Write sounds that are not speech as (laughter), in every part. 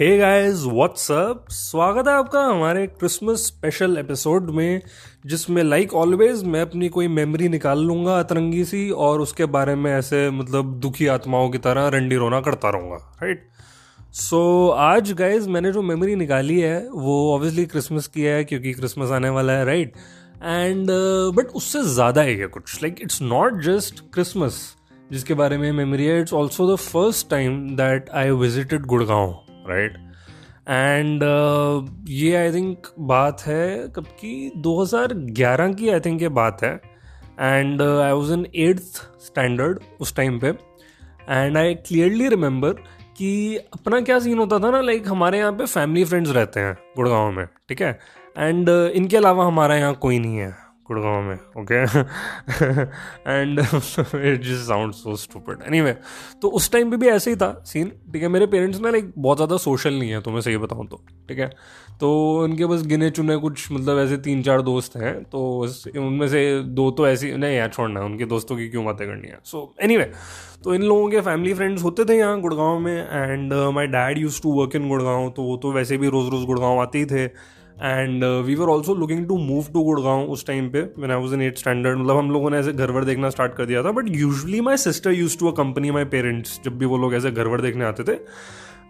Hey guys what's up स्वागत है आपका हमारे क्रिसमस स्पेशल एपिसोड में जिसमें लाइक ऑलवेज मैं अपनी कोई मेमोरी निकाल लूँगा अतरंगी सी और उसके बारे में ऐसे मतलब दुखी आत्माओं की तरह रंडी रोना करता रहूँगा राइट सो so, आज गाइज़ मैंने जो मेमोरी निकाली है वो ऑब्वियसली क्रिसमस की है क्योंकि क्रिसमस आने वाला है राइट एंड बट उससे ज़्यादा है कुछ। Like it's not just Christmas जिसके बारे में मेमोरी है it's also the first time that I visited Gurgaon. Right and ये आई थिंक बात है कब की 2011 की आई थिंक ये बात है। And I was in eighth standard उस टाइम पे। एंड आई क्लियरली रिमेंबर कि अपना क्या सीन होता था ना लाइक like, हमारे यहाँ पे फैमिली फ्रेंड्स रहते हैं गुड़गांव में ठीक है? एंड uh, इनके अलावा हमारा यहाँ कोई नहीं है। गुड़गांव में okay and it just sound so stupid anyway तो उस टाइम पे भी ऐसे ही था सीन ठीक है? मेरे पेरेंट्स ना लाइक बहुत ज़्यादा सोशल नहीं है तो मैं सही बताऊँ तो ठीक है? तो उनके बस गिने चुने कुछ मतलब ऐसे तीन चार दोस्त हैं तो उनमें से दो तो ऐसी नहीं यार छोड़ना है उनके दोस्तों की क्यों बातें करनी है? सो so, एनी anyway, तो इन लोगों के फैमिली फ्रेंड्स होते थे यहाँ गुड़गांव में and my dad use to work in Gurgaon तो वो तो वैसे भी रोज़ रोज़ गुड़गांव आते ही थे। And we were also looking to move to Gurgaon उस टाइम पे मैंने I was in eight standard मतलब हम लोगों ने ऐसे घर वर देखना स्टार्ट कर दिया था but usually my sister use to accompany my parents जब भी वो लोग ऐसे घर वर देखने आते थे.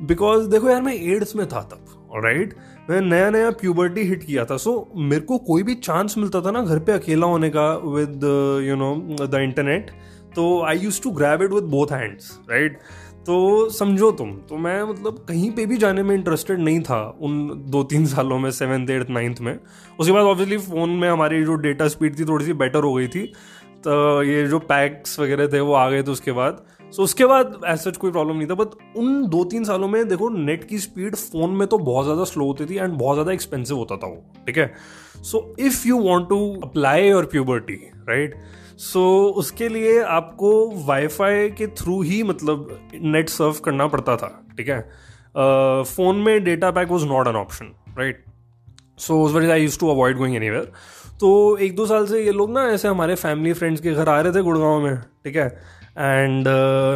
बिकॉज़ देखो यार मैं एड्स में था तब राइट मैं नया नया प्यूबर्टी हिट किया था सो so, मेरे को कोई भी चांस मिलता था ना घर पे अकेला होने का with you know the internet तो I use to grab it with both hands right तो समझो तुम तो मैं मतलब कहीं पे भी जाने में इंटरेस्टेड नहीं था उन दो तीन सालों में सेवन्थ एट्थ नाइन्थ में। उसके बाद ऑब्वियसली फ़ोन में हमारी जो डेटा स्पीड थी थोड़ी सी बेटर हो गई थी। तो ये जो पैक्स वगैरह थे वो आ गए थे उसके बाद। सो उसके बाद ऐसा कोई प्रॉब्लम नहीं था बट उन दो तीन सालों में देखो नेट की स्पीड फ़ोन में तो बहुत ज़्यादा स्लो होती थी एंड बहुत ज़्यादा एक्सपेंसिव होता था वो ठीक है? So if you want to apply your puberty right so उसके लिए आपको वाईफाई के थ्रू ही मतलब नेट सर्व करना पड़ता था ठीक है? फ़ोन uh, में data pack was not an option right so उस वजह I use to avoid going any तो एक दो साल से ये लोग ना ऐसे हमारे फैमिली फ्रेंड्स के घर आ रहे थे गुड़गांव में ठीक है? And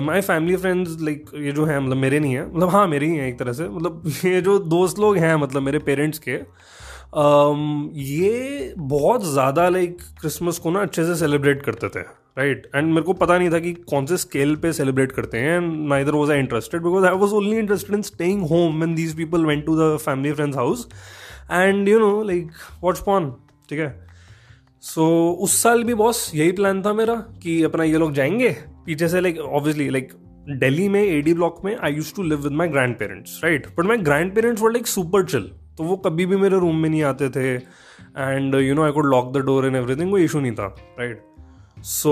my family friends like ये जो है मतलब मेरे नहीं है। मतलब हाँ मेरे ही हैं एक तरह से। मतलब (laughs) ये जो दोस्त लोग हैं मतलब मेरे पेरेंट्स के um, ये बहुत ज़्यादा लाइक क्रिसमस को ना अच्छे से सेलिब्रेट करते थे राइट एंड मेरे को पता नहीं था कि कौन से स्केल पे सेलिब्रेट करते हैं and neither was I interested because I was only interested in staying home when these people went to the family friends house and you know like what's porn ठीक है? सो so, उस साल भी boss यही plan था मेरा कि अपना ये लोग जाएँगे। पीछे से लाइक ऑब्वियसली लाइक दिल्ली में एडी ब्लॉक में I use to live with my grandparents right but my grandparents were like super chill तो वो कभी भी मेरे रूम में नहीं आते थे। And you know I could lock the door and everything वो इशू नहीं था right so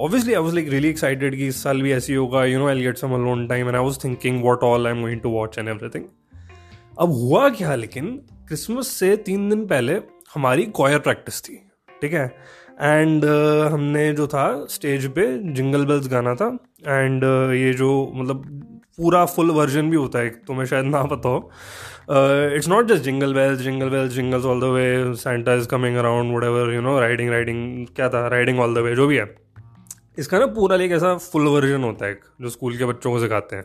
obviously I was like really excited कि इस साल भी ऐसी होगा। You know I get some alone time and I was thinking what all I am going to watch and everything अब हुआ क्या? लेकिन क्रिसमस से तीन दिन पहले हमारी कॉयर प्रैक्टिस थी, ठीक है? एंड uh, हमने जो था स्टेज पे जिंगल बेल्स गाना था। एंड uh, ये जो मतलब पूरा फुल वर्जन भी होता है एक तुम्हें शायद ना पता हो। It's not just jingle bells jingle bells jingles all the way Santa is coming around whatever you know riding riding क्या था राइडिंग ऑल द वे जो भी है। इसका ना पूरा एक ऐसा फुल वर्जन होता है एक जो स्कूल के बच्चों को सिखाते हैं।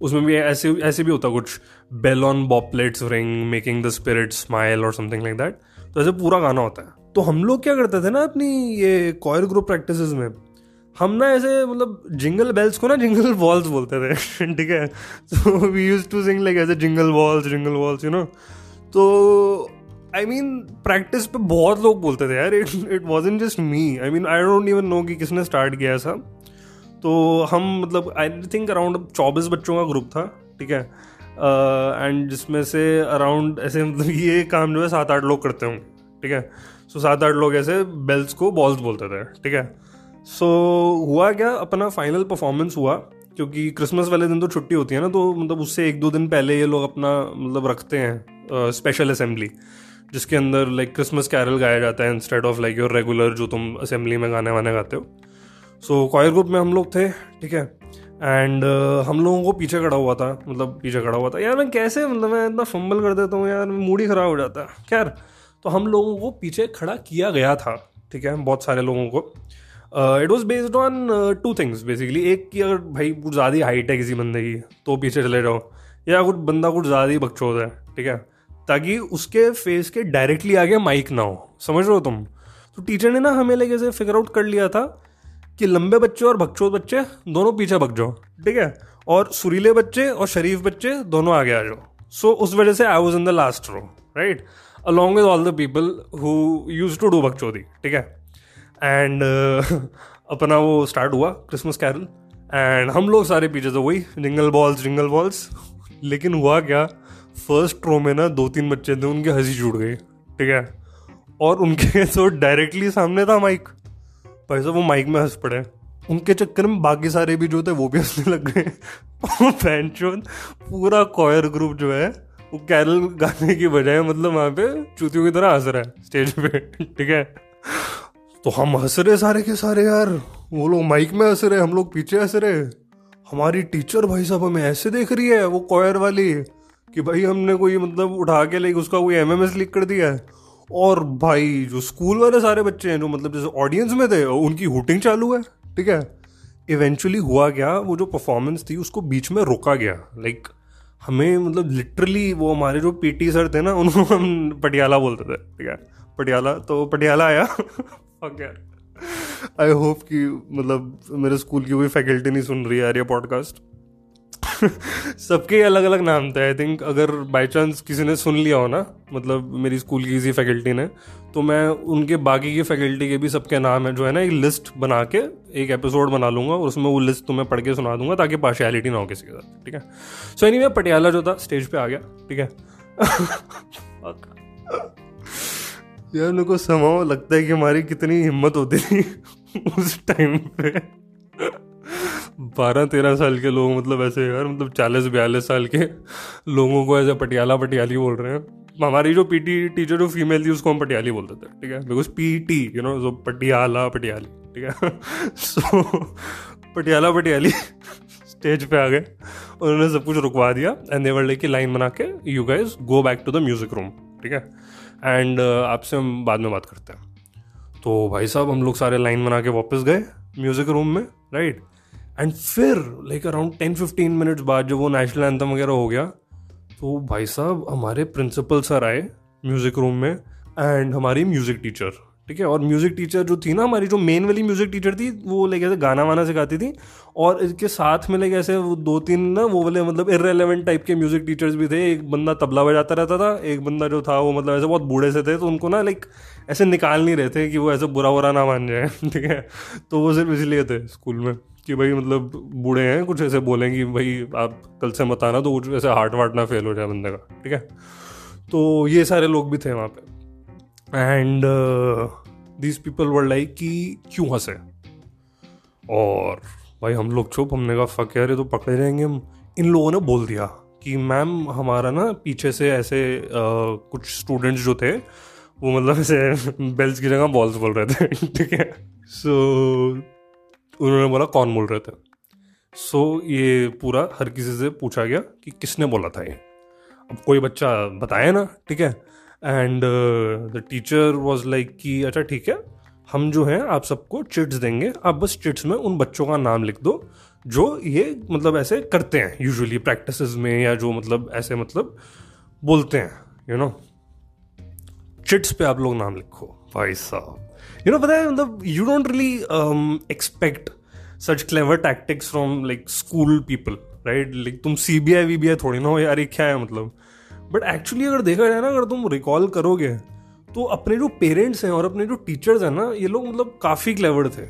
उसमें भी ऐसे ऐसे भी होता कुछ bell on bobtails ring making the spirit smile और समथिंग लाइक दैट तो ऐसे पूरा गाना होता है। तो हम लोग क्या करते थे ना अपनी ये कॉयर ग्रुप प्रैक्टिस में? हम ना ऐसे मतलब जिंगल बेल्स को ना जिंगल वॉल्स बोलते थे (laughs) ठीक है? तो we use to sing like ऐसे jingle bells jingle bells you know तो आई मीन प्रैक्टिस पे बहुत लोग बोलते थे यार it it was in just me I mean I don't even know कि किसने स्टार्ट किया ऐसा। तो हम मतलब आई थिंक अराउंड चौबीस बच्चों का ग्रुप था ठीक है? एंड uh, जिसमें से अराउंड ऐसे मतलब ये काम जो है सात आठ लोग करते होंगे। ठीक है? सो सात आठ लोग ऐसे बेल्स को बॉल्स बोलते थे ठीक है? सो so, हुआ क्या? अपना फाइनल परफॉर्मेंस हुआ क्योंकि क्रिसमस वाले दिन तो छुट्टी होती है ना तो मतलब उससे एक दो दिन पहले ये लोग अपना मतलब रखते हैं स्पेशल असेंबली जिसके अंदर लाइक क्रिसमस कैरल गाया जाता है instead of like your regular जो तुम असेंबली में गाने वाने गाते हो। सो कॉयर ग्रुप में हम लोग थे ठीक है? एंड uh, हम लोगों को पीछे खड़ा हुआ था मतलब पीछे खड़ा हुआ था। यार मैं कैसे मतलब मैं इतना फंबल कर देता हूँ यार मूड ही ख़राब हो जाता। है खैर तो हम लोगों को पीछे खड़ा किया गया था ठीक है बहुत सारे लोगों को। It was based on two things basically एक कि अगर भाई कुछ ज़्यादा हाइट है किसी बंदे की तो पीछे चले जाओ। या कुछ बंदा कुछ ज़्यादा ही बकचोद है ठीक है ताकि उसके फेस के डायरेक्टली आगे माइक ना हो। समझ रहे हो तुम? तो टीचर ने ना हमें लेके से फिगर आउट कर लिया था कि लंबे बच्चे और बकचोद बच्चे दोनों पीछे भग जाओ ठीक है और सुरीले बच्चे और शरीफ बच्चे दोनों आगे आ जाओ। सो so, उस वजह से I was in the last row right along with all the people who use to do बकचोदी ठीक है? एंड uh, (laughs) अपना वो स्टार्ट हुआ क्रिसमस कैरल एंड हम लोग सारे पीछे तो वही जिंगल बॉल्स जिंगल बॉल्स लेकिन हुआ क्या? फ़र्स्ट रो में ना दो तीन बच्चे थे उनकी हँसी छूट गई ठीक है? और उनके (laughs) तो डायरेक्टली सामने था माइक भाई साहब वो माइक में हंस पड़े। उनके चक्कर में बाकी सारे भी जो थे वो भी हंसने लग गए। (laughs) पूरा कॉयर ग्रुप जो है वो कैरल गाने की बजाय मतलब वहाँ पे चूतियों की तरह हंस रहा है स्टेज पे, ठीक है? तो हम हंस रहे सारे के सारे यार। वो लोग माइक में हंस रहे, हम लोग पीछे हंस रहे। हमारी टीचर भाई साहब हमें ऐसे देख रही है, वो कॉयर वाली, कि भाई हमने कोई मतलब उठा के लाइक उसका कोई एम एम एस लिख कर दिया है। और भाई जो स्कूल वाले सारे बच्चे हैं, जो मतलब जैसे ऑडियंस में थे, उनकी हुटिंग चालू है, ठीक है? इवेंचुअली हुआ क्या, वो जो परफॉर्मेंस थी, उसको बीच में रोका गया लाइक हमें मतलब लिटरली वो हमारे जो पीटी सर थे ना, उनको हम पटियाला बोलते थे, ठीक है? पटियाला तो पटियाला आया। आई होप कि मतलब मेरे स्कूल की कोई फैकल्टी नहीं सुन रही है यार ये पॉडकास्ट सबके अलग अलग नाम थे आई थिंक अगर बाई चांस किसी ने सुन लिया हो ना मतलब मेरी स्कूल की किसी फैकल्टी ने तो मैं उनके बाकी की फैकल्टी के भी सबके नाम है, जो है ना, एक लिस्ट बना के एक एपिसोड बना लूँगा और उसमें वो लिस्ट तुम्हें पढ़ के सुना दूँगा ताकि पार्शियलिटी ना हो किसी के साथ, ठीक है? सो एनी पटियाला जो था स्टेज पे आ गया, ठीक है? यार मेरे को समाओ लगता है कि हमारी कितनी हिम्मत होती थी उस टाइम पे। बारह तेरह साल के लोग मतलब ऐसे यार मतलब चालीस बयालीस साल के लोगों को ऐसे पटियाला पटियाली बोल रहे हैं। हमारी जो पीटी टीचर जो फीमेल थी, उसको हम पटियाली बोलते थे, ठीक है? Because P T you know जो पटियाला पटियाली, ठीक है? (laughs) सो पटियाला पटियाली स्टेज पे आ गए। उन्होंने सब कुछ रुकवा दिया एंड देवर लेके लाइन बना के you guys go back to the music room ठीक है? एंड आपसे हम बाद में बात करते हैं। तो भाई साहब, हम लोग सारे लाइन बना के वापस गए म्यूज़िक रूम में राइट एंड फिर like around ten fifteen minutes बाद जब वो नेशनल एंथम वगैरह हो गया तो भाई साहब, हमारे प्रिंसिपल सर आए म्यूज़िक रूम में एंड हमारी म्यूज़िक टीचर ठीक है? और म्यूज़िक टीचर जो थी ना हमारी, जो मेन वाली म्यूज़िक टीचर थी, वो लाइक ऐसे गाना वाना सिखाती थी और इसके साथ में लाइक ऐसे वो दो तीन ना वो वाले मतलब इरेलीवेंट टाइप के म्यूज़िक टीचर्स भी थे। एक बंदा तबला बजाता रहता था, एक बंदा जो था वो मतलब ऐसे बहुत बूढ़े से थे तो उनको ना लाइक ऐसे निकाल नहीं रहे थे कि वो ऐसे बुरा बुरा ना मान जाए, (laughs) ठीक है? तो वो सिर्फ़ इसलिए थे स्कूल में। कि भाई मतलब बूढ़े हैं कुछ ऐसे बोलें कि भाई आप कल से मत आना तो कुछ ऐसे हार्ट वार्ट ना फेल हो जाए बंदे का ठीक है? तो ये सारे लोग भी थे वहाँ पे। And these people were like कि क्यों हंसे? और भाई हम लोग चुप हमने कहा फक यार ये तो पकड़े जाएँगे हम। इन लोगों ने बोल दिया कि मैम हमारा ना पीछे से ऐसे आ, uh, कुछ स्टूडेंट्स जो थे वो मतलब ऐसे (laughs) बेल्स की जगह बॉल्स बोल रहे थे (laughs) ठीक है? सो उन्होंने बोला कौन बोल रहे थे? सो so, ये पूरा हर किसी से पूछा गया कि किसने बोला था ये। अब कोई बच्चा बताया ना ठीक है? And the teacher was like कि अच्छा ठीक है हम जो है आप सबको चिट्स देंगे। आप बस चिट्स में उन बच्चों का नाम लिख दो जो ये मतलब ऐसे करते हैं यूजुअली प्रैक्टिस में या जो मतलब ऐसे मतलब बोलते हैं यू नो चिट्स पे आप लोग नाम लिखो भाई साहब। यू नो पता है मतलब you don't really expect such clever tactics from like school people right like तुम C B I V B I थोड़ी ना हो यार, ये क्या है मतलब? बट एक्चुअली अगर देखा जाए ना, अगर तुम रिकॉल करोगे तो अपने जो पेरेंट्स हैं और अपने जो टीचर्स हैं ना, ये लोग मतलब काफ़ी क्लेवर थे।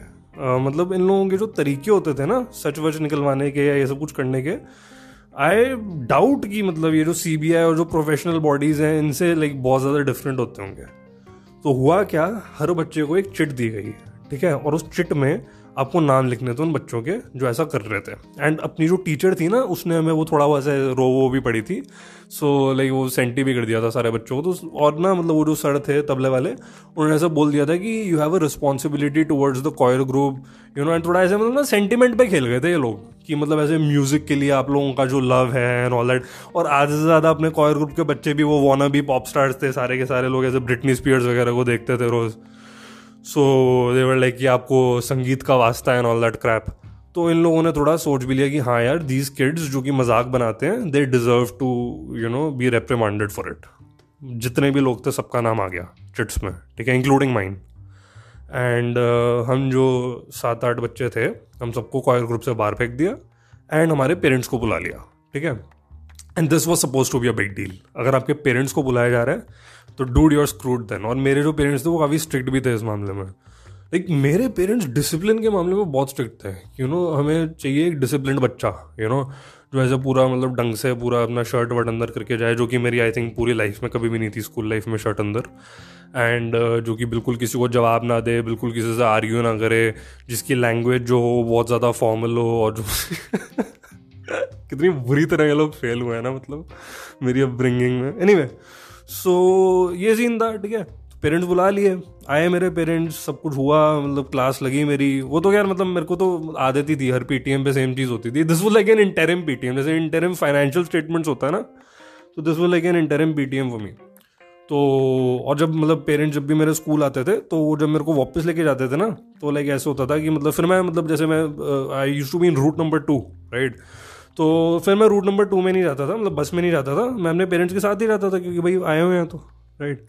मतलब इन लोगों के जो तरीके होते थे ना, सच वच निकलवाने के या ये सब कुछ करने के आई डाउट कि मतलब ये जो सी बी आई और जो प्रोफेशनल बॉडीज़ हैं, इनसे लाइक बहुत ज़्यादा डिफरेंट होते होंगे। तो हुआ क्या, हर बच्चे को एक चिट दी गई ठीक है? और उस चिट में आपको नाम लिखने थे उन बच्चों के जो ऐसा कर रहे थे। एंड अपनी जो टीचर थी ना उसने हमें वो थोड़ा वैसे रो वो भी पड़ी थी। सो so, लाइक वो सेंटी भी कर दिया था सारे बच्चों को। तो और ना मतलब वो जो सर थे तबले वाले उन्होंने ऐसा बोल दिया था कि you have a responsibility towards the choir group you know and थोड़ा ऐसे मतलब ना सेंटिमेंट पे खेल गए थे ये लोग कि मतलब ऐसे म्यूज़िक के लिए आप लोगों का जो लव है एंड ऑल दैट और आधे से ज़्यादा अपने कॉयर ग्रुप के बच्चे भी वो वॉना भी पॉप स्टार्स थे सारे के सारे लोग ऐसे ब्रिटनी स्पीयर्स वगैरह को देखते थे रोज़। सो देवर लाइक कि आपको संगीत का वास्ता है ऑल दैट क्रैप तो इन लोगों ने थोड़ा सोच भी लिया कि हाँ यार दीज किड्स जो कि मज़ाक बनाते हैं they deserve to you know be reprimanded for it जितने भी लोग थे, सबका नाम आ गया चिट्स में, ठीक है इंक्लूडिंग माइन एंड हम जो सात आठ बच्चे थे, हम सबको कॉयर ग्रुप से बाहर फेंक दिया एंड हमारे पेरेंट्स को बुला लिया, ठीक है. And this was suppose to be a big deal अगर आपके पेरेंट्स को बुलाया जा रहा है तो डूड योर स्क्रूड देन और मेरे जो पेरेंट्स थे वो काफ़ी स्ट्रिक्ट भी थे इस मामले में। लाइक मेरे पेरेंट्स डिसिप्लिन के मामले में बहुत स्ट्रिक्ट थे। यू नो हमें चाहिए एक डिसिप्लिन बच्चा यू नो जो ऐसे पूरा मतलब ढंग से पूरा अपना शर्ट वर्ट अंदर करके जाए जो कि मेरी आई थिंक पूरी लाइफ में कभी भी नहीं थी स्कूल लाइफ में शर्ट अंदर। एंड uh, जो कि बिल्कुल किसी को जवाब ना दे बिल्कुल किसी से आर्ग्यू ना करे जिसकी लैंग्वेज जो हो बहुत ज़्यादा फॉर्मल हो और जो (laughs) कितनी बुरी तरह ये लोग फेल हुए हैं ना मतलब मेरी अपब्रिंगिंग में। एनी anyway, सो ये सीन था, ठीक है? पेरेंट्स बुला लिए, आए मेरे पेरेंट्स सब कुछ हुआ मतलब क्लास लगी मेरी। वो तो यार मतलब मेरे को तो आदत ही थी, हर पीटीएम पे सेम चीज़ होती थी। दिस वो लाइक एन इंटरम पीटीएम जैसे इंटरम फाइनेंशियल स्टेटमेंट्स होता है ना तो दिस वो like an interim PTM for me तो और जब मतलब पेरेंट्स जब भी मेरे स्कूल आते थे तो जब मेरे को वापस लेके जाते थे ना तो लाइक ऐसे होता था कि मतलब फिर मैं मतलब जैसे मैं I use to be in route number two right तो फिर मैं रूट नंबर टू में नहीं जाता था मतलब बस में नहीं जाता था। मैं अपने पेरेंट्स के साथ ही रहता था, क्योंकि भाई आए हुए हैं तो राइट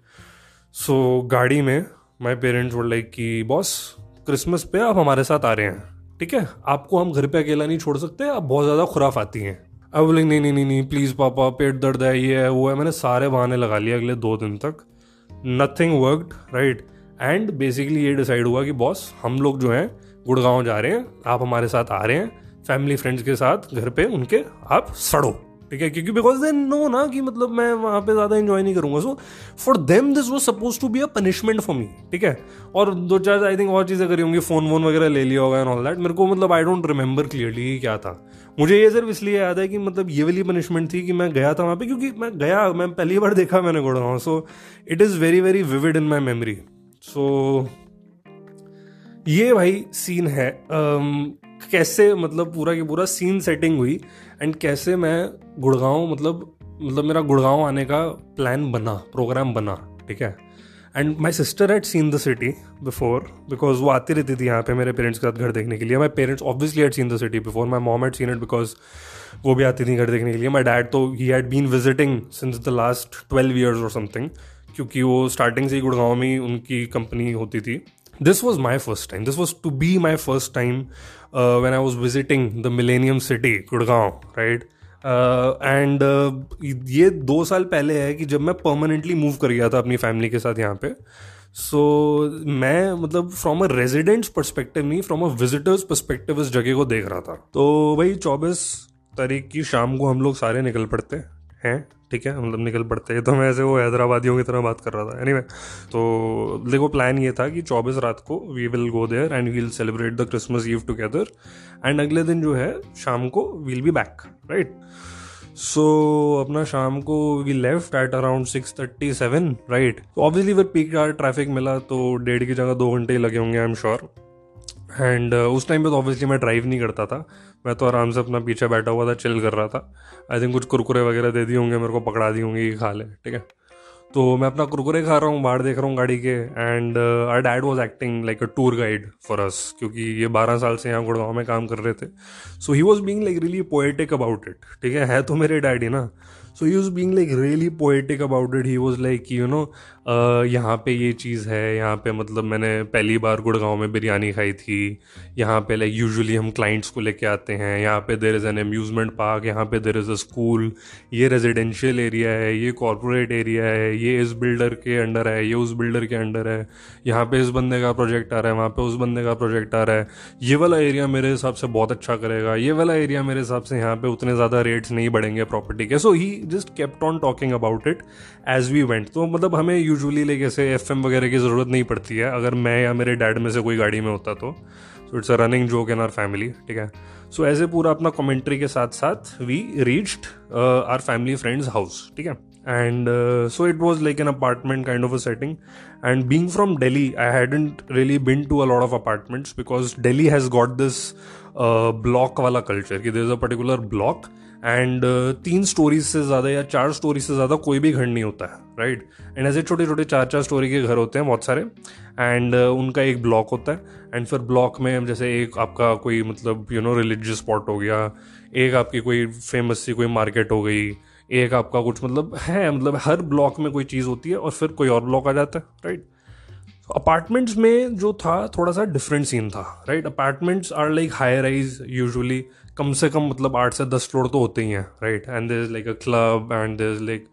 सो गाड़ी में माई पेरेंट्स वो लाइक कि, बॉस क्रिसमस पे आप हमारे साथ आ रहे हैं, ठीक है? आपको हम घर पे अकेला नहीं छोड़ सकते, आप बहुत ज़्यादा खुराफ आती हैं। अब बोले, नहीं नहीं नहीं नहीं प्लीज़ पापा, पेट दर्द है, ये है, वो है। मैंने सारे बहाने लगा लिए अगले दो दिन तक। Nothing worked right and basically ये डिसाइड हुआ कि, बॉस, हम लोग जो हैं, गुड़गांव जा रहे हैं, आप हमारे साथ आ रहे हैं फैमिली फ्रेंड्स के साथ घर पे उनके आप सड़ो ठीक है? क्योंकि बिकॉज़ दे नो ना कि मतलब मैं वहाँ पे ज़्यादा इंजॉय नहीं करूँगा। So for them this was suppose to be a punishment for me ठीक है? और दो चार आई थिंक और चीज़ें करी होंगी फ़ोन वोन वगैरह ले लिया होगा एंड ऑल दैट मेरे को मतलब आई डोंट रिमेंबर क्लियरली क्या था। मुझे ये सिर्फ़ इसलिए याद है कि मतलब ये वाली पनिशमेंट थी कि मैं गया था वहाँ पे क्योंकि मैं गया मैं पहली बार देखा मैंने Gurgaon so it is very very vivid in my memory so ये भाई सीन है। um, कैसे मतलब पूरा के पूरा सीन सेटिंग हुई एंड कैसे मैं गुड़गांव मतलब मतलब मेरा गुड़गांव आने का प्लान बना प्रोग्राम बना, ठीक है? And my sister had seen the city before because वो आती रहती थी यहाँ पे मेरे पेरेंट्स के साथ घर देखने के लिए। My parents obviously had seen the city before my mom had seen it because वो भी आती थी घर देखने के लिए। माई डैड तो he had been visiting since the last twelve years और समथिंग क्योंकि वो स्टार्टिंग से ही गुड़गांव में उनकी कंपनी होती थी। This was my first time. This was to be my first time uh, when i was visiting the millennium city gurgaon right? And uh, uh, ये दो साल पहले है कि जब मैं परमानेंटली मूव कर गया था अपनी फैमिली के साथ यहाँ पे सो so, मैं मतलब फ्रॉम अ रेजिडेंट्स परस्पेक्टिव नहीं फ्रॉम अ विजिटर्स परस्पेक्टिव इस जगह को देख रहा था। तो भाई चौबीस तारीख की शाम को हम लोग सारे निकल पड़ते। हैं ठीक है? मतलब निकल पड़ते हैं। तो मैं ऐसे वो हैदराबादियों की तरह बात कर रहा था। एनी anyway, तो देखो प्लान ये था कि चौबीस रात को we will go there and we'll celebrate the Christmas eve together and अगले दिन जो है शाम को we'll be back right so so, अपना शाम को we left at around six thirty seven right obviously फिर पीक ट्रैफ़िक मिला तो डेढ़ की जगह दो घंटे ही लगे होंगे I am sure and uh, उस टाइम पे तो ऑब्वियसली मैं ड्राइव नहीं करता था। मैं तो आराम से अपना पीछे बैठा हुआ था चिल कर रहा था। आई थिंक कुछ कुरकुरे वगैरह दे दिए होंगे मेरे को पकड़ा दी होंगी कि खा ले ठीक है? तो मैं अपना कुरकुरे खा रहा हूँ बाहर देख रहा हूँ गाड़ी के। And our dad was acting like a tour guide for us क्योंकि ये बारह साल से यहाँ गुड़गांव में काम कर रहे थे। So he was being like really poetic about it ठीक है? है तो मेरे डैडी ना? So he was being like really poetic about it he was like you know यहाँ पे ये चीज़ है, यहाँ पे मतलब मैंने पहली बार गुड़गांव में बिरयानी खाई थी। यहाँ पे लाइक यूजुअली हम क्लाइंट्स को लेके आते हैं, यहाँ पे there is an amusement park यहाँ पे देर इज़ अ स्कूल ये रेजिडेंशियल एरिया है, ये कॉरपोरेट एरिया है, ये इस बिल्डर के अंडर है, ये उस बिल्डर के अंडर है। यहाँ पे इस बंदे का प्रोजेक्ट आ रहा है, वहाँ पे उस बंदे का प्रोजेक्ट आ रहा है। ये वाला एरिया मेरे हिसाब से बहुत अच्छा करेगा। ये वाला एरिया मेरे हिसाब से यहाँ पे उतने ज़्यादा रेट्स नहीं बढ़ेंगे प्रॉपर्टी के। So he just kept on talking about it as we went तो मतलब हमें यूजुअली लाइक ऐसे एफ़ वगैरह की ज़रूरत नहीं पड़ती है। अगर मैं या मेरे डैड में से कोई गाड़ी में होता तो। So it's a running joke in our family ठीक है? सो ऐसे पूरा अपना कॉमेंट्री के साथ साथ we reached our family friends house ठीक है? And so it was like an apartment kind of a setting and being from Delhi I hadn't really been to a lot of apartments because Delhi has got this block वाला culture कि there is a particular block and uh, तीन stories से ज़्यादा या चार stories से ज़्यादा कोई भी घर नहीं होता है राइट एंड ऐसे छोटे छोटे चार चार स्टोरी के घर होते हैं बहुत सारे। एंड uh, उनका एक ब्लॉक होता है। एंड फिर ब्लॉक में जैसे एक आपका कोई मतलब यू नो रिलीजियस स्पॉट हो गया एक आपकी कोई फ़ेमस सी कोई मार्केट हो गई एक आपका कुछ मतलब है मतलब हर ब्लॉक में कोई चीज़ होती है और फिर कोई और ब्लॉक आ जाता है राइट अपार्टमेंट्स में जो था थोड़ा सा डिफरेंट सीन था right apartments are like high rise usually कम से कम मतलब आठ से दस फ्लोर तो होते ही हैं right and there is like a club and there is like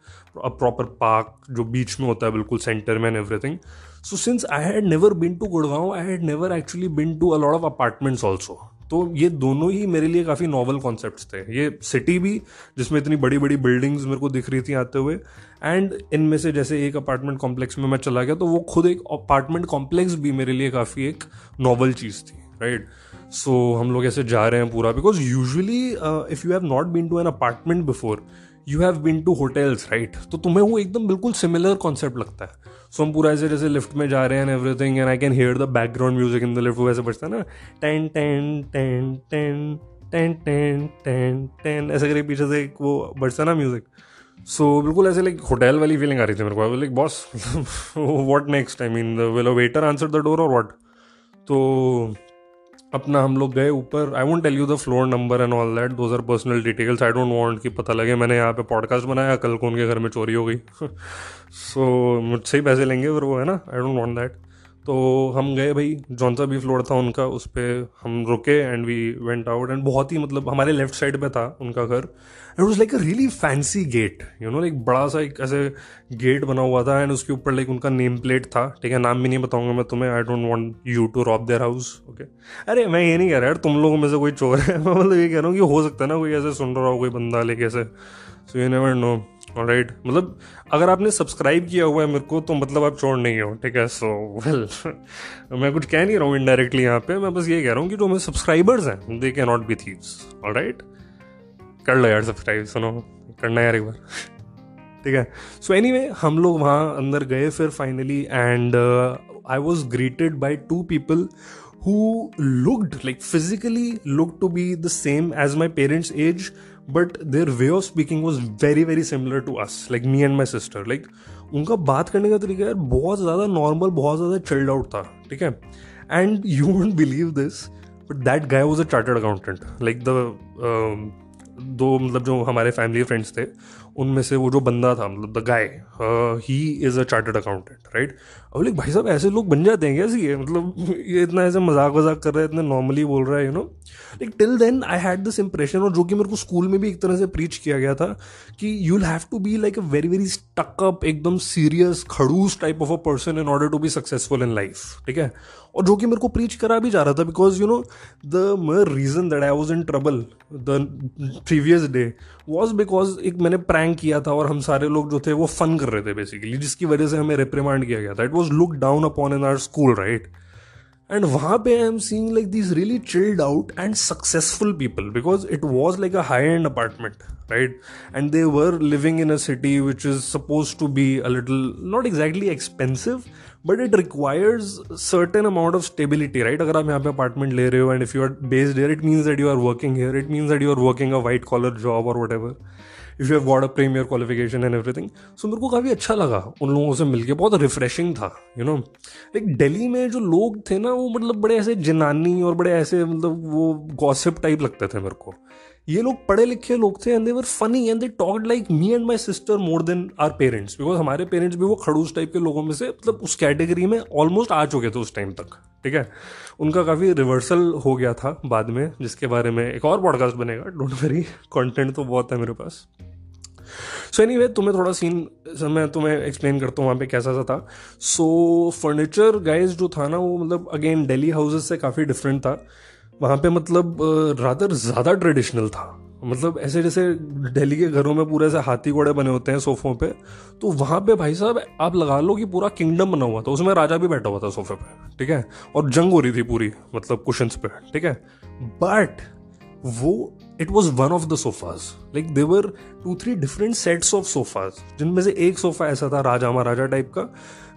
a proper park जो बीच में होता है, बिल्कुल सेंटर में and everything so since I had never been to Gurgaon I had never actually been to a lot of apartments also तो ये दोनों ही मेरे लिए काफ़ी नॉवल कॉन्सेप्ट थे। ये सिटी भी, जिसमें इतनी बड़ी बड़ी बिल्डिंग्स मेरे को दिख रही थी आते हुए एंड इनमें से जैसे एक अपार्टमेंट कॉम्प्लेक्स में मैं चला गया तो वो खुद एक अपार्टमेंट कॉम्प्लेक्स भी मेरे लिए काफ़ी एक नॉवल चीज़ थी राइट सो हम लोग ऐसे जा रहे हैं पूरा because usually if you have not been to an apartment before you have been to hotels right तो तुम्हें वो एकदम बिल्कुल सिमिलर कॉन्सेप्ट लगता है। सो हम पूरा ऐसे, जैसे लिफ्ट में जा रहे हैं everything and I can hear the background music in the lift वैसे बचता है ना, ten ten ten ten ten ten ten ten, ऐसे करके पीछे से एक वो बचता ना म्यूज़िक सो बिल्कुल ऐसे लाइक होटल वाली फीलिंग आ रही थी मेरे को। Like boss what next I mean will waiter answer the door और वॉट तो अपना हम लोग गए ऊपर। I won't tell you the floor number and all that those are personal details I don't want कि पता लगे मैंने यहाँ पे पॉडकास्ट बनाया कल को उनके घर में चोरी हो गई। सो (laughs) so, मुझसे ही पैसे लेंगे फिर वो है ना? आई डोंट वांट दैट तो हम गए भाई, जौन सा भी फ्लोर था उनका, उस पर हम रुके and we went out and बहुत ही मतलब हमारे लेफ़्ट साइड पे था उनका घर। And was like a really fancy gate you know like बड़ा सा एक ऐसे गेट बना हुआ था एंड उसके ऊपर लाइक उनका नेम प्लेट था। ठीक है, नाम भी नहीं बताऊँगा मैं तुम्हें I don't want you to rob their house okay अरे, मैं ये नहीं कह रहा यार, तुम लोगों में से कोई चोर है। (laughs) मैं मतलब ये कह रहा हूँ कि हो सकता है ना कोई ऐसे सुन रहा हो कोई बंदा लेके ऐसे। So you never know right मतलब अगर आपने सब्सक्राइब किया हुआ है मेरे को तो मतलब आप चोर नहीं हो, ठीक है? सो वेल (laughs) मैं कुछ कह नहीं रहा हूँ इनडायरेक्टली यहाँ पे, मैं बस ये कह रहा हूँ कि जो मेरे सब्सक्राइबर्स हैं they can not be thieves all right कर लो यार सब्सक्राइब सुनो। करना यार एक बार। (laughs) ठीक है? सो एनी वे हम लोग वहाँ अंदर गए फिर finally and I was greeted by two people who looked like physically look to be the same age as parents age but their way of speaking was very very similar to us like me and my sister like उनका बात करने का तरीका यार बहुत ज़्यादा normal बहुत ज़्यादा चिल्ड आउट था, ठीक है? And you won't believe this but that guy was a chartered accountant like the दो मतलब जो हमारे फैमिली फ्रेंड्स थे, उनमें से वो जो बंदा था मतलब the guy he is a chartered accountant right अब लाइक भाई साहब, ऐसे लोग बन जाते हैं कैसे ये? मतलब ये इतना ऐसे मज़ाक वजाक कर रहे हैं, इतना नॉर्मली बोल रहा है you know like till then I had this impression और जो कि मेरे को स्कूल में भी एक तरह से प्रीच किया गया था, कि you have to be like a very very stuck up एकदम सीरियस खड़ूस type of a person in order to be successful in life ठीक है? और जो कि मेरे को प्रीच करा भी जा रहा था because you know the reason that I was in trouble the previous day was because एक मैंने प्रैंक किया था और हम सारे लोग जो थे वो फन कर रहे थे बेसिकली जिसकी वजह से हमें रिप्रीमांड किया गया था। It was look down upon in our school right and वहाँ पे I am seeing like this really chilled out and successful people because it was like a high end apartment right and they were living in a city which is suppose to be a little not exactly expensive but it requires certain amount of stability right अगर आप यहाँ पे apartment ले रहे हो and if you are based here it means that you are working here it means that you are working a white collar job और whatever if you have got a premier qualification and everything so मेरे को काफ़ी अच्छा लगा उन लोगों से मिलके। बहुत रिफ्रेशिंग था। यू नो लाइक दिल्ली में जो लोग थे ना, वो मतलब बड़े ऐसे जनानी और बड़े ऐसे मतलब वो गॉसिप टाइप लगते थे मेरे को। ये लोग पढ़े लिखे लोग थे and they were funny and they talked like me and my sister more than our parents because हमारे पेरेंट्स भी वो खड़ूस टाइप के लोगों में से मतलब उस कैटेगरी में ऑलमोस्ट आ चुके थे उस टाइम तक, ठीक है? उनका काफ़ी रिवर्सल हो गया था बाद में, जिसके बारे में एक और पॉडकास्ट बनेगा। डोंट वेरी कंटेंट तो बहुत है मेरे पास। सो एनी तुम्हें थोड़ा सीन मैं तुम्हें एक्सप्लेन करता हूँ वहाँ पे कैसा सा था। सो फर्नीचर गाइज़ जो था ना, वो मतलब अगेन डेली हाउसेस से काफ़ी डिफरेंट था। वहाँ पे मतलब रादर ज़्यादा ट्रेडिशनल था। मतलब ऐसे जैसे दिल्ली के घरों में पूरे ऐसे हाथी घोड़े बने होते हैं सोफों पे तो वहाँ पे भाई साहब, आप लगा लो कि पूरा किंगडम बना हुआ था। उसमें राजा भी बैठा हुआ था सोफे पे, ठीक है? और जंग हो रही थी पूरी मतलब कुशंस पे, ठीक है? बट वो it was one of the sofas like there were two three different sets of sofas जिनमें से एक सोफा ऐसा था, राजा महाराजा टाइप का।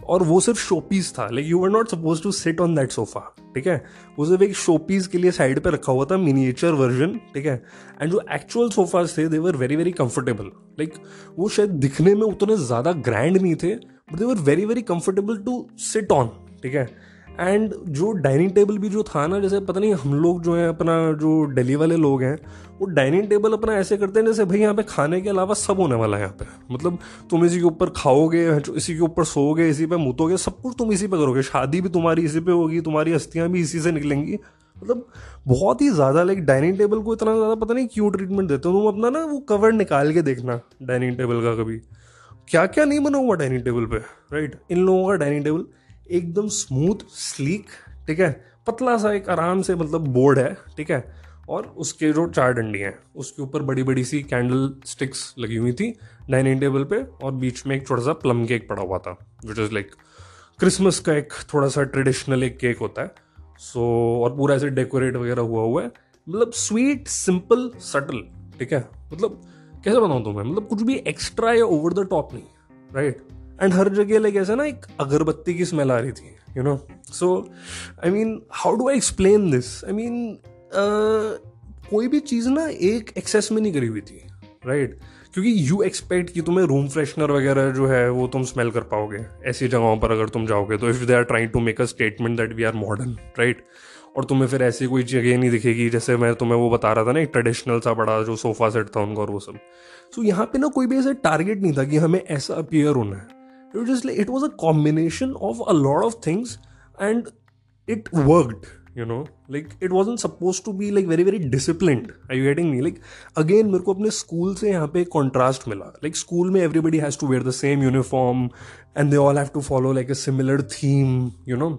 और वो सिर्फ़ शोपीस था। Like you are not suppose to sit on that sofa ठीक है? वो सिर्फ़ एक शोपीस के लिए साइड पे रखा हुआ था मिनिएचर वर्जन ठीक है? एंड जो एक्चुअल सोफाज थे they were very very comfortable like वो शायद दिखने में उतने ज़्यादा ग्रैंड नहीं थे but they were very very comfortable to sit on ठीक है? एंड जो डाइनिंग टेबल भी जो था ना, जैसे पता नहीं हम लोग जो हैं, अपना जो दिल्ली वाले लोग हैं, वो डाइनिंग टेबल अपना ऐसे करते हैं जैसे भाई यहाँ पे खाने के अलावा सब होने वाला है यहाँ पे। मतलब तुम इसी के ऊपर खाओगे, इसी के ऊपर सोओगे, इसी पे मुतोगे, सब कुछ तुम इसी पे करोगे। शादी भी तुम्हारी इसी पे होगी, तुम्हारी अस्थियाँ भी इसी से निकलेंगी। मतलब बहुत ही ज़्यादा लाइक डाइनिंग टेबल को इतना ज़्यादा पता नहीं क्यों ट्रीटमेंट देते हो तुम अपना ना, वो कवर निकाल के देखना डाइनिंग टेबल का कभी। क्या क्या नहीं बना हुआ डाइनिंग टेबल पे राइट इन लोगों का डाइनिंग टेबल एकदम स्मूथ स्लीक ठीक है? पतला सा एक आराम से मतलब बोर्ड है ठीक है? और उसके जो चार डंडी हैं उसके ऊपर बड़ी बड़ी सी कैंडल स्टिक्स लगी हुई थी डाइनिंग टेबल पे और बीच में एक छोटा सा प्लम केक पड़ा हुआ था विच इज़ लाइक क्रिसमस का एक थोड़ा सा ट्रेडिशनल एक केक होता है। सो so, और पूरा ऐसे डेकोरेट वगैरह हुआ हुआ है। मतलब स्वीट सिंपल सटल ठीक है? मतलब कैसे बताऊँ तुम्हें? मतलब कुछ भी एक्स्ट्रा या ओवर द टॉप नहीं राइट एंड हर जगह लाइक ऐसा ना एक अगरबत्ती की स्मेल आ रही थी you know so I mean how do I explain this I mean कोई भी चीज़ ना एक एक्सेस में नहीं करी हुई थी राइट right? क्योंकि यू एक्सपेक्ट कि तुम्हें रूम फ्रेशनर वगैरह जो है वो तुम स्मेल कर पाओगे ऐसी जगहों पर अगर तुम जाओगे तो if they are trying to make a statement that we are modern right और तुम्हें फिर ऐसी कोई जगह नहीं दिखेगी जैसे मैं तुम्हें वो बता रहा था ना एक ट्रेडिशनल सा बड़ा जो सोफा सेट था उनका और वो सब। सो so, यहाँ पे ना कोई भी ऐसा टारगेट नहीं था कि हमें ऐसा अपियर होना है। It was like, it was a combination of a lot of things and it worked, you know? Like, it wasn't supposed to be, like, very very disciplined. Are you getting me? Like, again, मेरे को अपने school से यहाँ पे contrast मिला। Like school में everybody has to wear the same uniform and they all have to follow like a similar theme you know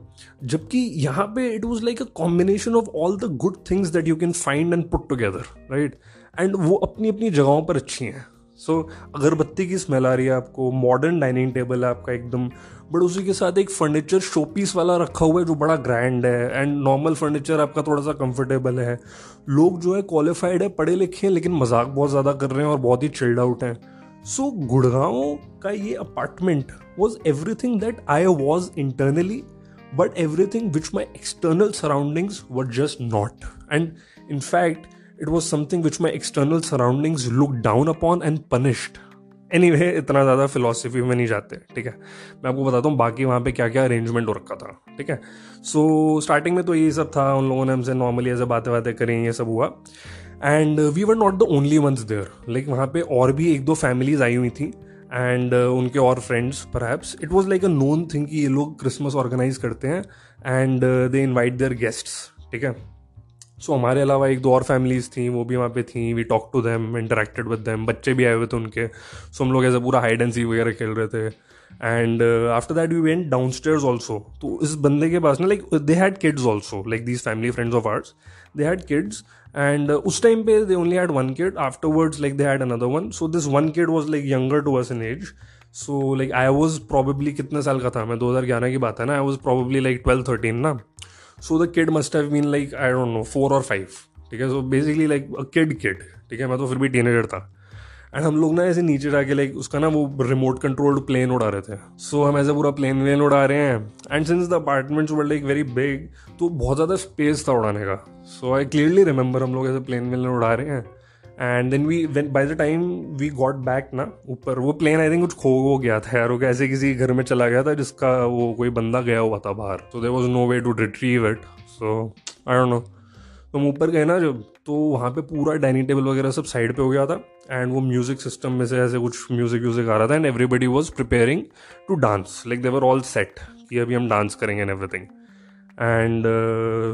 जबकि यहाँ पे it was like a combination of all the good things that you can find and put together right and वो अपनी अपनी जगहों पर अच्छी हैं। सो so, अगरबत्ती की स्मेल आ रही है आपको मॉडर्न डाइनिंग टेबल है आपका एकदम बट उसी के साथ एक फर्नीचर शोपीस वाला रखा हुआ है जो बड़ा ग्रैंड है एंड नॉर्मल फर्नीचर आपका थोड़ा सा कंफर्टेबल है। लोग जो है क्वालिफाइड है पढ़े लिखे हैं लेकिन मज़ाक बहुत ज़्यादा कर रहे हैं और बहुत ही चिल्ड आउट हैं। सो so, गुड़गांव का ये apartment was everything that I was internally but everything which my external surroundings were just not and fact it was something which my external surroundings look down upon and punished anyway इतना ज़्यादा philosophy में नहीं जाते ठीक है? मैं आपको बताता हूँ बाकी वहाँ पे क्या क्या अरेंजमेंट हो रखा था ठीक है? सो so, स्टार्टिंग में तो यही सब था उन लोगों ने हमसे नॉर्मली ऐसे बातें बातें करी ये सब हुआ। And we were not the only ones there like वहाँ पे और भी एक दो फैमिलीज़ आई हुई थी। एंड uh, उनके और friends perhaps it was like a known thing कि ये लोग क्रिसमस ऑर्गेनाइज करते हैं। And they invite their guests ठीक है? सो so, हमारे अलावा एक दो और फैमिलीज़ थी वो भी वहाँ पे थी we talk to them interacted with them बच्चे भी आए हुए थे उनके। सो so, हम लोग ऐसे पूरा हाइड एंड सी वगैरह खेल रहे थे। And after that we went downstairs also तो इस बंदे के पास ना like they had kids also like these family friends of ours they had kids and उस टाइम पे they only had one kid afterwards like they had another one so this one kid was like younger to us in age so like I was probably कितने साल का था? मैं दो हज़ार ग्यारह की बात है ना I was probably like twelve thirteen ना। So the kid must have been like I don't know four और फाइव ठीक है? So basically like a kid kid ठीक है? मैं तो फिर भी टीनेजर था. एंड हम लोग ना ऐसे नीचे जाके लाइक उसका ना वो रिमोट कंट्रोल्ड प्लेन उड़ा रहे थे. सो so, हम ऐसे पूरा प्लेन व्लेन उड़ा रहे हैं. And since the apartments were like very big तो बहुत ज़्यादा स्पेस था उड़ाने का. सो आई क्लियरली रिमेंबर हम लोग ऐसे प्लेन व्लेन उड़ा रहे हैं. And then we when by the time we got back ना, ऊपर, वो प्लेन आई थिंक कुछ खो हो गया था यार, वो कैसे किसी घर में चला गया था जिसका वो कोई बंदा गया हुआ था बाहर। तो there was no way to retrieve it so I don't know तो हम ऊपर गए ना जब तो वहाँ पे पूरा डाइनिंग टेबल वगैरह सब साइड पे हो गया था एंड वो म्यूज़िक सिस्टम में से ऐसे कुछ म्यूज़िक व्यूजिक आ रहा था and everybody was preparing to dance like they're all set कि अभी हम डांस करेंगे and everything and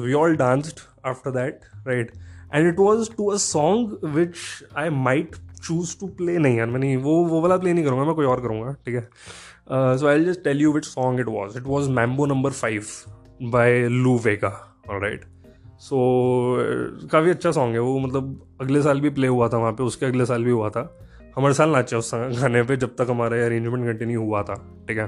we all danced after that right and it was to a song which I might choose to play नहीं यार मैं नहीं वो वो वाला प्ले नहीं करूँगा मैं कोई और करूँगा ठीक है so I just tell you which song it was it was Mambo number five by Lou Vega right सो काफ़ी अच्छा सॉन्ग है वो मतलब अगले साल भी प्ले हुआ था वहाँ पे उसके अगले साल भी हुआ था। हमारे साल नाचे उस गाने पे जब तक हमारा अरेंजमेंट कंटिन्यू हुआ था ठीक है।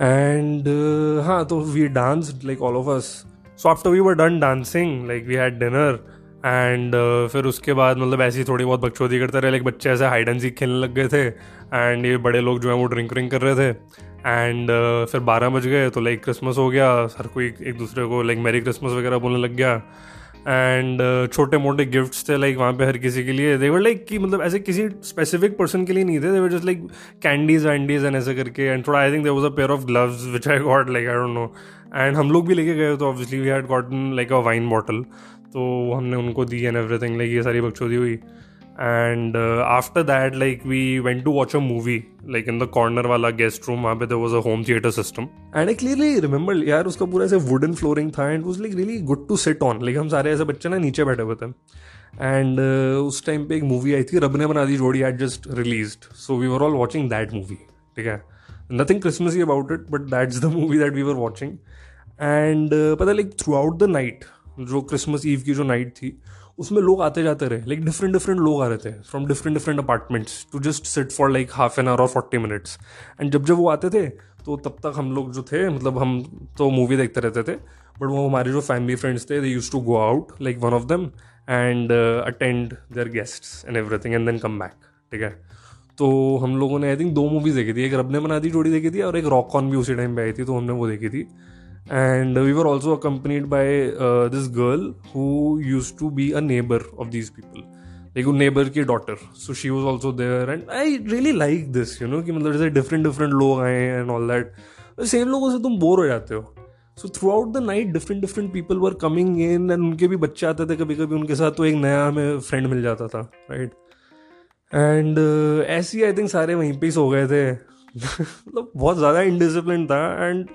एंड uh, हाँ तो we dance like all of us so after we were done dancing like we had dinner and फिर उसके बाद मतलब ऐसी थोड़ी बहुत बकचोदी करते रहे लाइक बच्चे ऐसे हाइड एंड सीख खेलने लग गए थे एंड ये बड़े लोग जो हैं वो ड्रिंक व्रिंक कर रहे थे एंड uh, फिर बारह बज गए तो लाइक क्रिसमस हो गया हर कोई एक दूसरे को लाइक मैरी क्रिसमस वगैरह बोलने लग गया एंड uh, छोटे मोटे गिफ्ट्स थे लाइक वहाँ पे हर किसी के लिए. देवर लाइक कि मतलब ऐसे किसी स्पेसिफिक पर्सन के लिए नहीं थे there were just like candies वैंडीज and ऐसे करके एंड थोड़ा I think there was a pair of gloves which I got like I don't know and हम लोग भी लेके गए तो obviously we had gotten like a wine bottle तो हमने उनको दी एंड एवरीथिंग लाइक ये सारी बकचोदी हुई. And after that like we went to watch a movie like in the corner वाला गेस्ट रूम वहाँ पे there was a home theatre system and I clearly remember यार उसका पूरा ऐसे वुडन फ्लोरिंग था and was like really good to sit on like हम सारे ऐसे बच्चे ना नीचे बैठे हुए थे. एंड uh, उस टाइम पे एक मूवी आई थी रब Ne Bana Di Jodi had just release so we were all watching that movie ठीक है? Nothing Christmas about it but that's the movie that we were watching and पता like throughout the night जो Christmas ewe की जो night थी, उसमें लोग आते जाते रहे। लाइक डिफरेंट डिफरेंट लोग आ रहे थे from different different apartments to just sit for like half an hour और फोर्टी मिनट्स एंड जब जब वो आते थे तो तब तक हम लोग जो थे मतलब हम तो मूवी देखते रहते थे बट वो हमारे जो फैमिली फ्रेंड्स थे they use to go out like one of them and attend their guests and everything and then come back ठीक है? तो हम लोगों ने आई थिंक दो मूवीज़ देखी थी। एक रब ने बना दी जोड़ी देखी थी और एक रॉक कॉन भी उसी टाइम पे आई थी तो हमने वो देखी थी। And we were also accompanied by this girl who use to be a neighbour of this people like उन नेबर की daughter so she was also there and I really like this you know कि मतलब जैसे different different लोग आए हैं and all that same लोगों से तुम बोर हो जाते हो। So throughout the night different different people were coming in and उनके भी बच्चे आते थे कभी कभी उनके साथ तो एक नया हमें फ्रेंड मिल जाता था राइट एंड ऐसे ही आई थिंक सारे वहीं पे ही सो गए थे। मतलब बहुत ज़्यादा इनडिसिप्लिन था and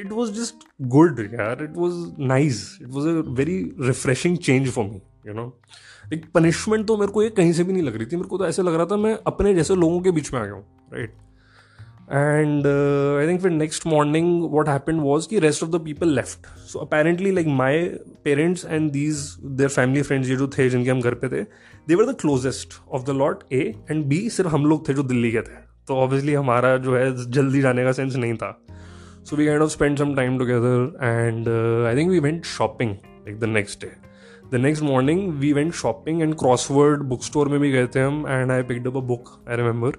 it was just good यार। It was was it was a very refreshing change for me you know एक पनिशमेंट तो मेरे को ये कहीं से भी नहीं लग रही थी। मेरे को तो ऐसे लग रहा था मैं अपने जैसे लोगों के बीच में आ गया हूँ राइट एंड आई थिंक फिर next morning what happen was कि rest of the people left so apparently like my parents and these their family friends ये जो थे जिनके हम घर पे थे they were the closest of the lot A and B सिर्फ़ हम लोग थे जो दिल्ली के थे। तो ऑब्वियसली हमारा जो है, जल्दी जाने का सेंस नहीं था। So we kind of spend some time together and I think we went shopping like the next day the next morning we went shopping and Crossword book store में भी गए थे हम and I picked up a book I remember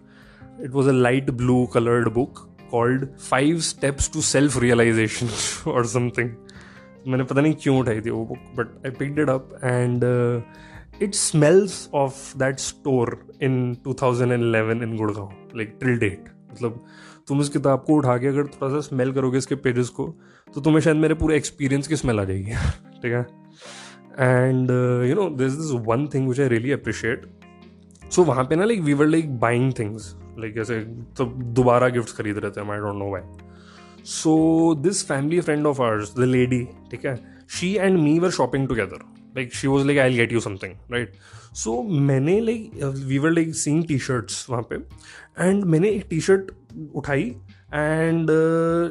it was a light blue coloured book called five steps to self realisation और something मैंने पता नहीं क्यों उठाई थी वो book but I picked it up and it smells of that store in 2011 in Gurgaon like till date मतलब तुम इस किताब को उठा के अगर थोड़ा सा स्मेल करोगे इसके पेजेस को तो तुम्हें शायद मेरे पूरे एक्सपीरियंस की स्मेल आ जाएगी। (laughs) ठीक है? And you know this is one thing which I really appreciate so वहाँ पे ना like we were like buying things like जैसे तो दोबारा गिफ्ट खरीद रहे थे I don't know why so this family friend of ours the lady ठीक है? She and me were shopping together like she was like I get you something right so मैंने like we were like seeing T shirts वहाँ पे and मैंने एक T shirt उठाई and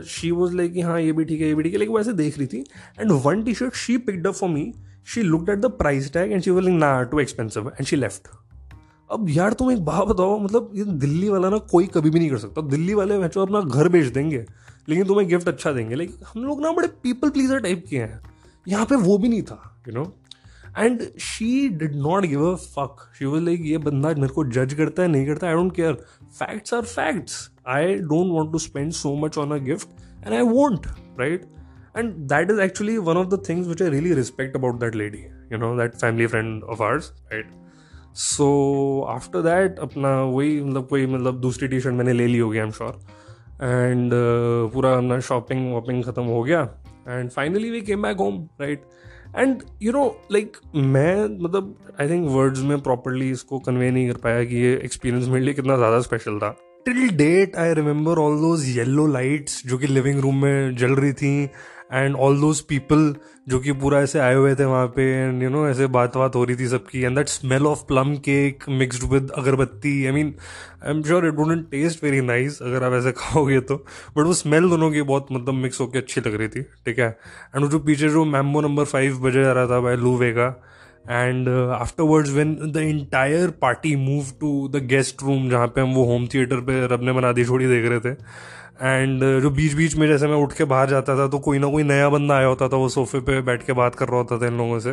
she was like कि हाँ ये भी ठीक है, ये भी ठीक है। लेकिन वो ऐसे देख रही थी and one T shirt she picked up for me she looked at the price tag and she was like ना too expensive and she left अब यार, तुम एक बात बताओ मतलब ये दिल्ली वाला ना कोई कभी भी नहीं कर सकता। दिल्ली वाले बच्चों अपना घर बेच देंगे, लेकिन तुम्हें गिफ्ट अच्छा देंगे। लेकिन हम लोग ना बड़े पीपल प्लीजर टाइप के हैं। यहाँ पे वो भी नहीं था you you know and she did not give a fuck she was like ये बंदा मेरे को जज करता है, नहीं करता I don't care facts are facts I don't want to spend so much on a gift and I want right and that is actually one of the things which I really respect about that lady you know that family friend of ours right so after that अपना वही मतलब कोई मतलब दूसरी T shirt मैंने ले ली होगी आई am sure and पूरा अपना शॉपिंग वॉपिंग ख़त्म हो गया. And finally we came back home right and you know like मैं मतलब आई थिंक वर्ड्स में प्रॉपरली इसको कन्वे नहीं कर पाया कि ये एक्सपीरियंस मेरे लिए कितना ज़्यादा स्पेशल था। Till date I remember all those yellow lights जो कि लिविंग रूम में जल रही थी एंड ऑल दोज पीपल जो कि पूरा ऐसे आए हुए थे वहाँ पे एंड यू नो ऐसे बात बात हो रही थी सबकी and that smell of plum cake mixed with अगरबत्ती I mean I am sure it wouldn't taste very nice अगर आप ऐसे (laughs) खाओगे तो। बट वो स्मेल दोनों की बहुत मतलब मिक्स होकर अच्छी लग रही थी, ठीक है? एंड वो जो पीछे जो मैम्बो नंबर फाइव बजे जा रहा था बाय लूवे का and afterwards when the entire party move to the guest room जहाँ पे हम वो होम थिएटर पे रब ने बना दी छोड़ी देख रहे थे एंड uh, जो बीच बीच में जैसे मैं उठ के बाहर जाता था तो कोई ना कोई नया बंदा आया होता था वो सोफे पे बैठ के बात कर रहा होता था इन लोगों से।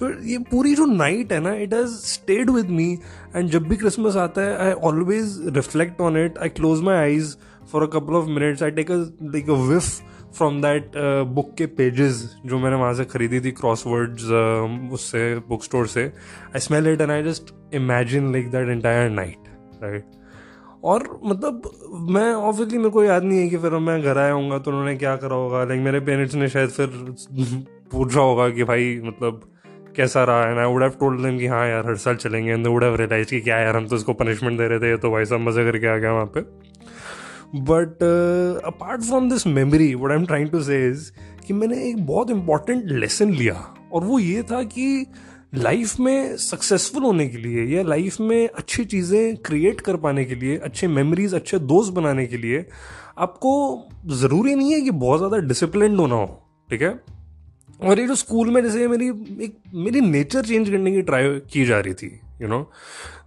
तो ये पूरी जो नाइट है ना it has stayed with me and जब भी क्रिसमस आता है I always reflect on it I close my eyes for a couple of minutes I take a like a whiff from that book के pages जो मैंने वहाँ से खरीदी थी क्रॉस वर्ड्स uh, उससे बुक स्टोर से। I smell it and I just imagine like that entire night right और मतलब मैं ऑब्वियसली मेरे को याद नहीं है कि फिर मैं घर आया हूँ तो उन्होंने क्या करा होगा। लाइक मेरे पेरेंट्स ने शायद फिर पूछा होगा कि भाई मतलब कैसा रहा? है ना वुड हैव टोल्ड देम कि हाँ यार, हर साल चलेंगे। एंड वुड हैव रियलाइज़ कि क्या यार, हम तो इसको पनिशमेंट दे रहे थे। तो भाई सब मज़े करके आ गया वहाँ पे। But apart from this memory what I am trying to say कि मैंने एक बहुत इंपॉर्टेंट लेसन लिया। और वो ये था कि लाइफ में सक्सेसफुल होने के लिए या लाइफ में अच्छी चीज़ें क्रिएट कर पाने के लिए, अच्छे मेमोरीज अच्छे दोस्त बनाने के लिए आपको ज़रूरी नहीं है कि बहुत ज़्यादा डिसिप्लिन होना हो, ठीक है? और ये जो स्कूल में जैसे मेरी एक, मेरी नेचर चेंज करने की ट्राई की जा रही थी you know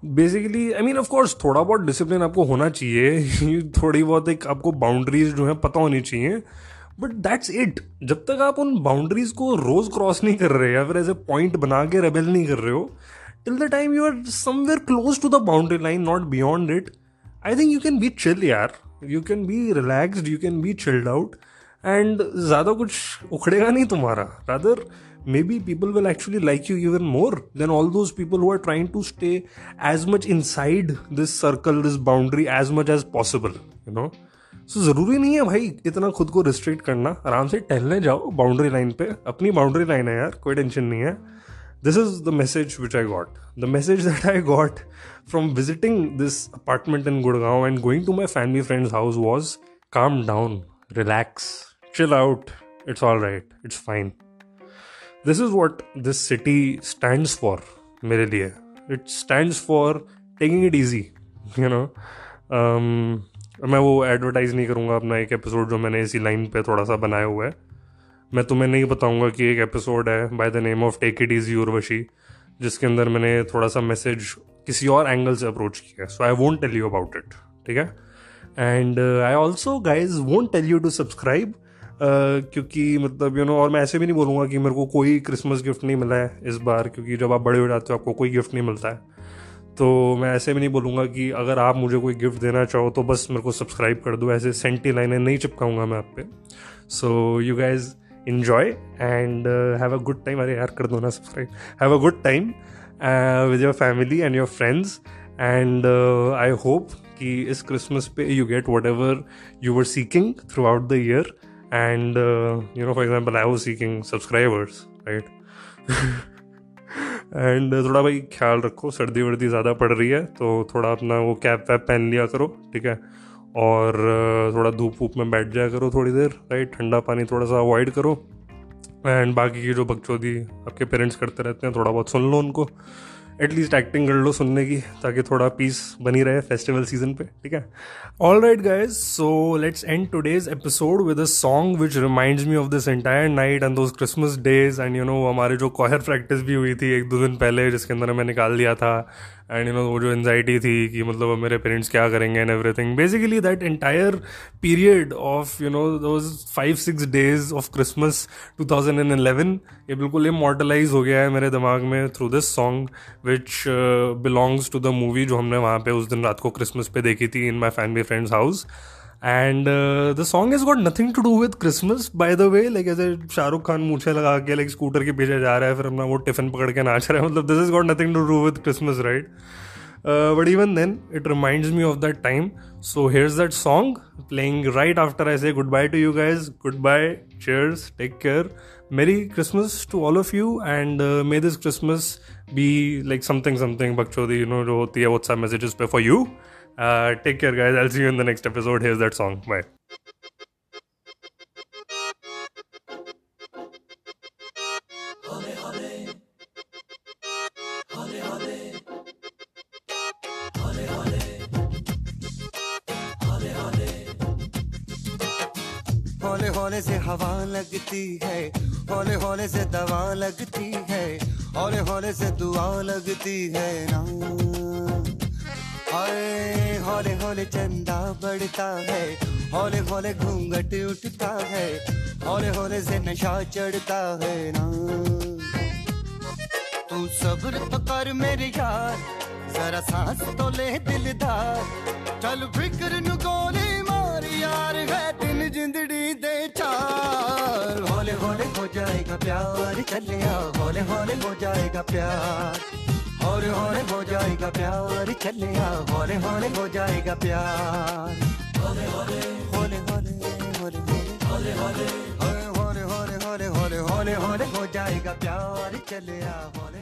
basically I mean of course थोड़ा बहुत डिसिप्लिन आपको होना चाहिए, (laughs) थोड़ी बहुत एक आपको बाउंड्रीज जो है पता होनी चाहिए बट दैट्स इट जब तक आप उन बाउंड्रीज को रोज क्रॉस नहीं कर रहे, या फिर एज ए पॉइंट बना के रेबेल नहीं कर रहे हो till the time you are somewhere close to the boundary line not beyond it I think you can be chill यार you can be relaxed you can be chilled out and ज़्यादा कुछ उखड़ेगा नहीं तुम्हारा. Rather may be people will actually like you even more than all those people who are trying to stay as much inside this circle this boundary as much as possible you know so ज़रूरी नहीं है भाई इतना खुद को restrict करना आराम से टहलने जाओ बाउंड्री लाइन पे अपनी बाउंड्री लाइन है यार, कोई टेंशन नहीं है this is the message which I got the message that I got from visiting this apartment in Gurgaon and going to my family friends house was calm down relax chill out. It's all right. It's fine. This is what this city stands for, मेरे लिए it stand for taking it easy you know मैं वो advertise नहीं करूँगा अपना एक episode जो मैंने इसी लाइन पे थोड़ा सा बनाया हुआ है। मैं तुम्हें नहीं बताऊँगा कि एक एपिसोड है by the name of take it easy Urvashi जिसके अंदर मैंने थोड़ा सा मैसेज किसी और एंगल से अप्रोच किया। So I won't tell you about it ठीक है? And I also guys won't tell you to subscribe क्योंकि मतलब यू you नो know, और मैं ऐसे भी नहीं बोलूँगा कि मेरे को कोई क्रिसमस गिफ्ट नहीं मिला है इस बार क्योंकि जब आप बड़े हो जाते हो आपको कोई गिफ्ट नहीं मिलता है। तो मैं ऐसे भी नहीं बोलूँगा कि अगर आप मुझे कोई गिफ्ट देना चाहो तो बस मेरे को सब्सक्राइब कर दो, ऐसे सेंटी लाइनें नहीं चिपकाऊँगा मैं आप पे। So you guys enjoy and have a good time अरे यार, कर दो ना subscribe have a good time with your family and your friends and I hope कि इस क्रिसमस पे you get whatever you were seeking throughout the year and you know for example I was seeking subscribers right? (laughs) And थोड़ा भाई ख्याल रखो, सर्दी वर्दी ज़्यादा पड़ रही है तो थोड़ा अपना वो कैप वैप पहन लिया करो, ठीक है? और थोड़ा धूप वूप में बैठ जाया करो थोड़ी देर राइट ठंडा पानी थोड़ा सा अवॉइड करो। एंड बाकी की जो बकचोदी आपके पेरेंट्स करते रहते हैं, थोड़ा बहुत सुन लो उनको। एटलीस्ट एक्टिंग कर लो सुनने की, ताकि थोड़ा पीस बनी रहे फेस्टिवल सीज़न पे, ठीक है? All right guys so let's end today's episode with a song which remind me of this entire night and those Christmas days and you know हमारे जो कॉयर प्रैक्टिस भी हुई थी एक दो दिन पहले, जिसके अंदर हमें निकाल दिया था एंड यू नो वो जो एनजाइटी थी कि मतलब मेरे पेरेंट्स क्या करेंगे and everything basically that entire period of you know दो five six days of Christmas 2011 ये बिल्कुल मॉडलाइज हो गया है मेरे दिमाग में through this song which belongs to the movie जो हमने वहाँ पे उस दिन रात को क्रिसमस पे देखी थी in my family friends house and the song is got nothing to do with Christmas by the way like ऐसे शाहरुख खान मूछे लगा के लाइक स्कूटर के पीछे जा रहा है, फिर अपना वो टिफ़िन पकड़ के नाच रहा है। मतलब this is got nothing to do with Christmas right but even then it reminds me of that time so here's that song playing right after I say good bye to you guys good bye cheers take care merry Christmas to all of you and may this Christmas be like something something बक्चोदी you know जो होती है WhatsApp messages पे for you Uh, take care, guys. I'll see you in the next episode. Here's that song. Bye. हौले से हवा लगती है हौले हौले से दवा लगती है हौले हौले से दुआ लगती है ना हाय, हौले हौले चंदा बढ़ता है। हौले हौले घूंघट उठता है। हौले हौले से नशा चढ़ता है ना। तू सब्र तो कर मेरे यार, जरा सांस तो ले दिलदार। चल फ़िक्र नु गोली मारी है दिन जिंदड़ी दे चार। हौले हौले हो जाएगा प्यार चलिया हौले हौले हो जाएगा प्यार। हौले हौले हो जाएगा प्यार चले आ हौले होरे हो जाएगा प्यार। होरे होरे होरे होरे होरे होरे होरे हौले होरे होरे होरे हौले हो जाएगा प्यार चले आ हौले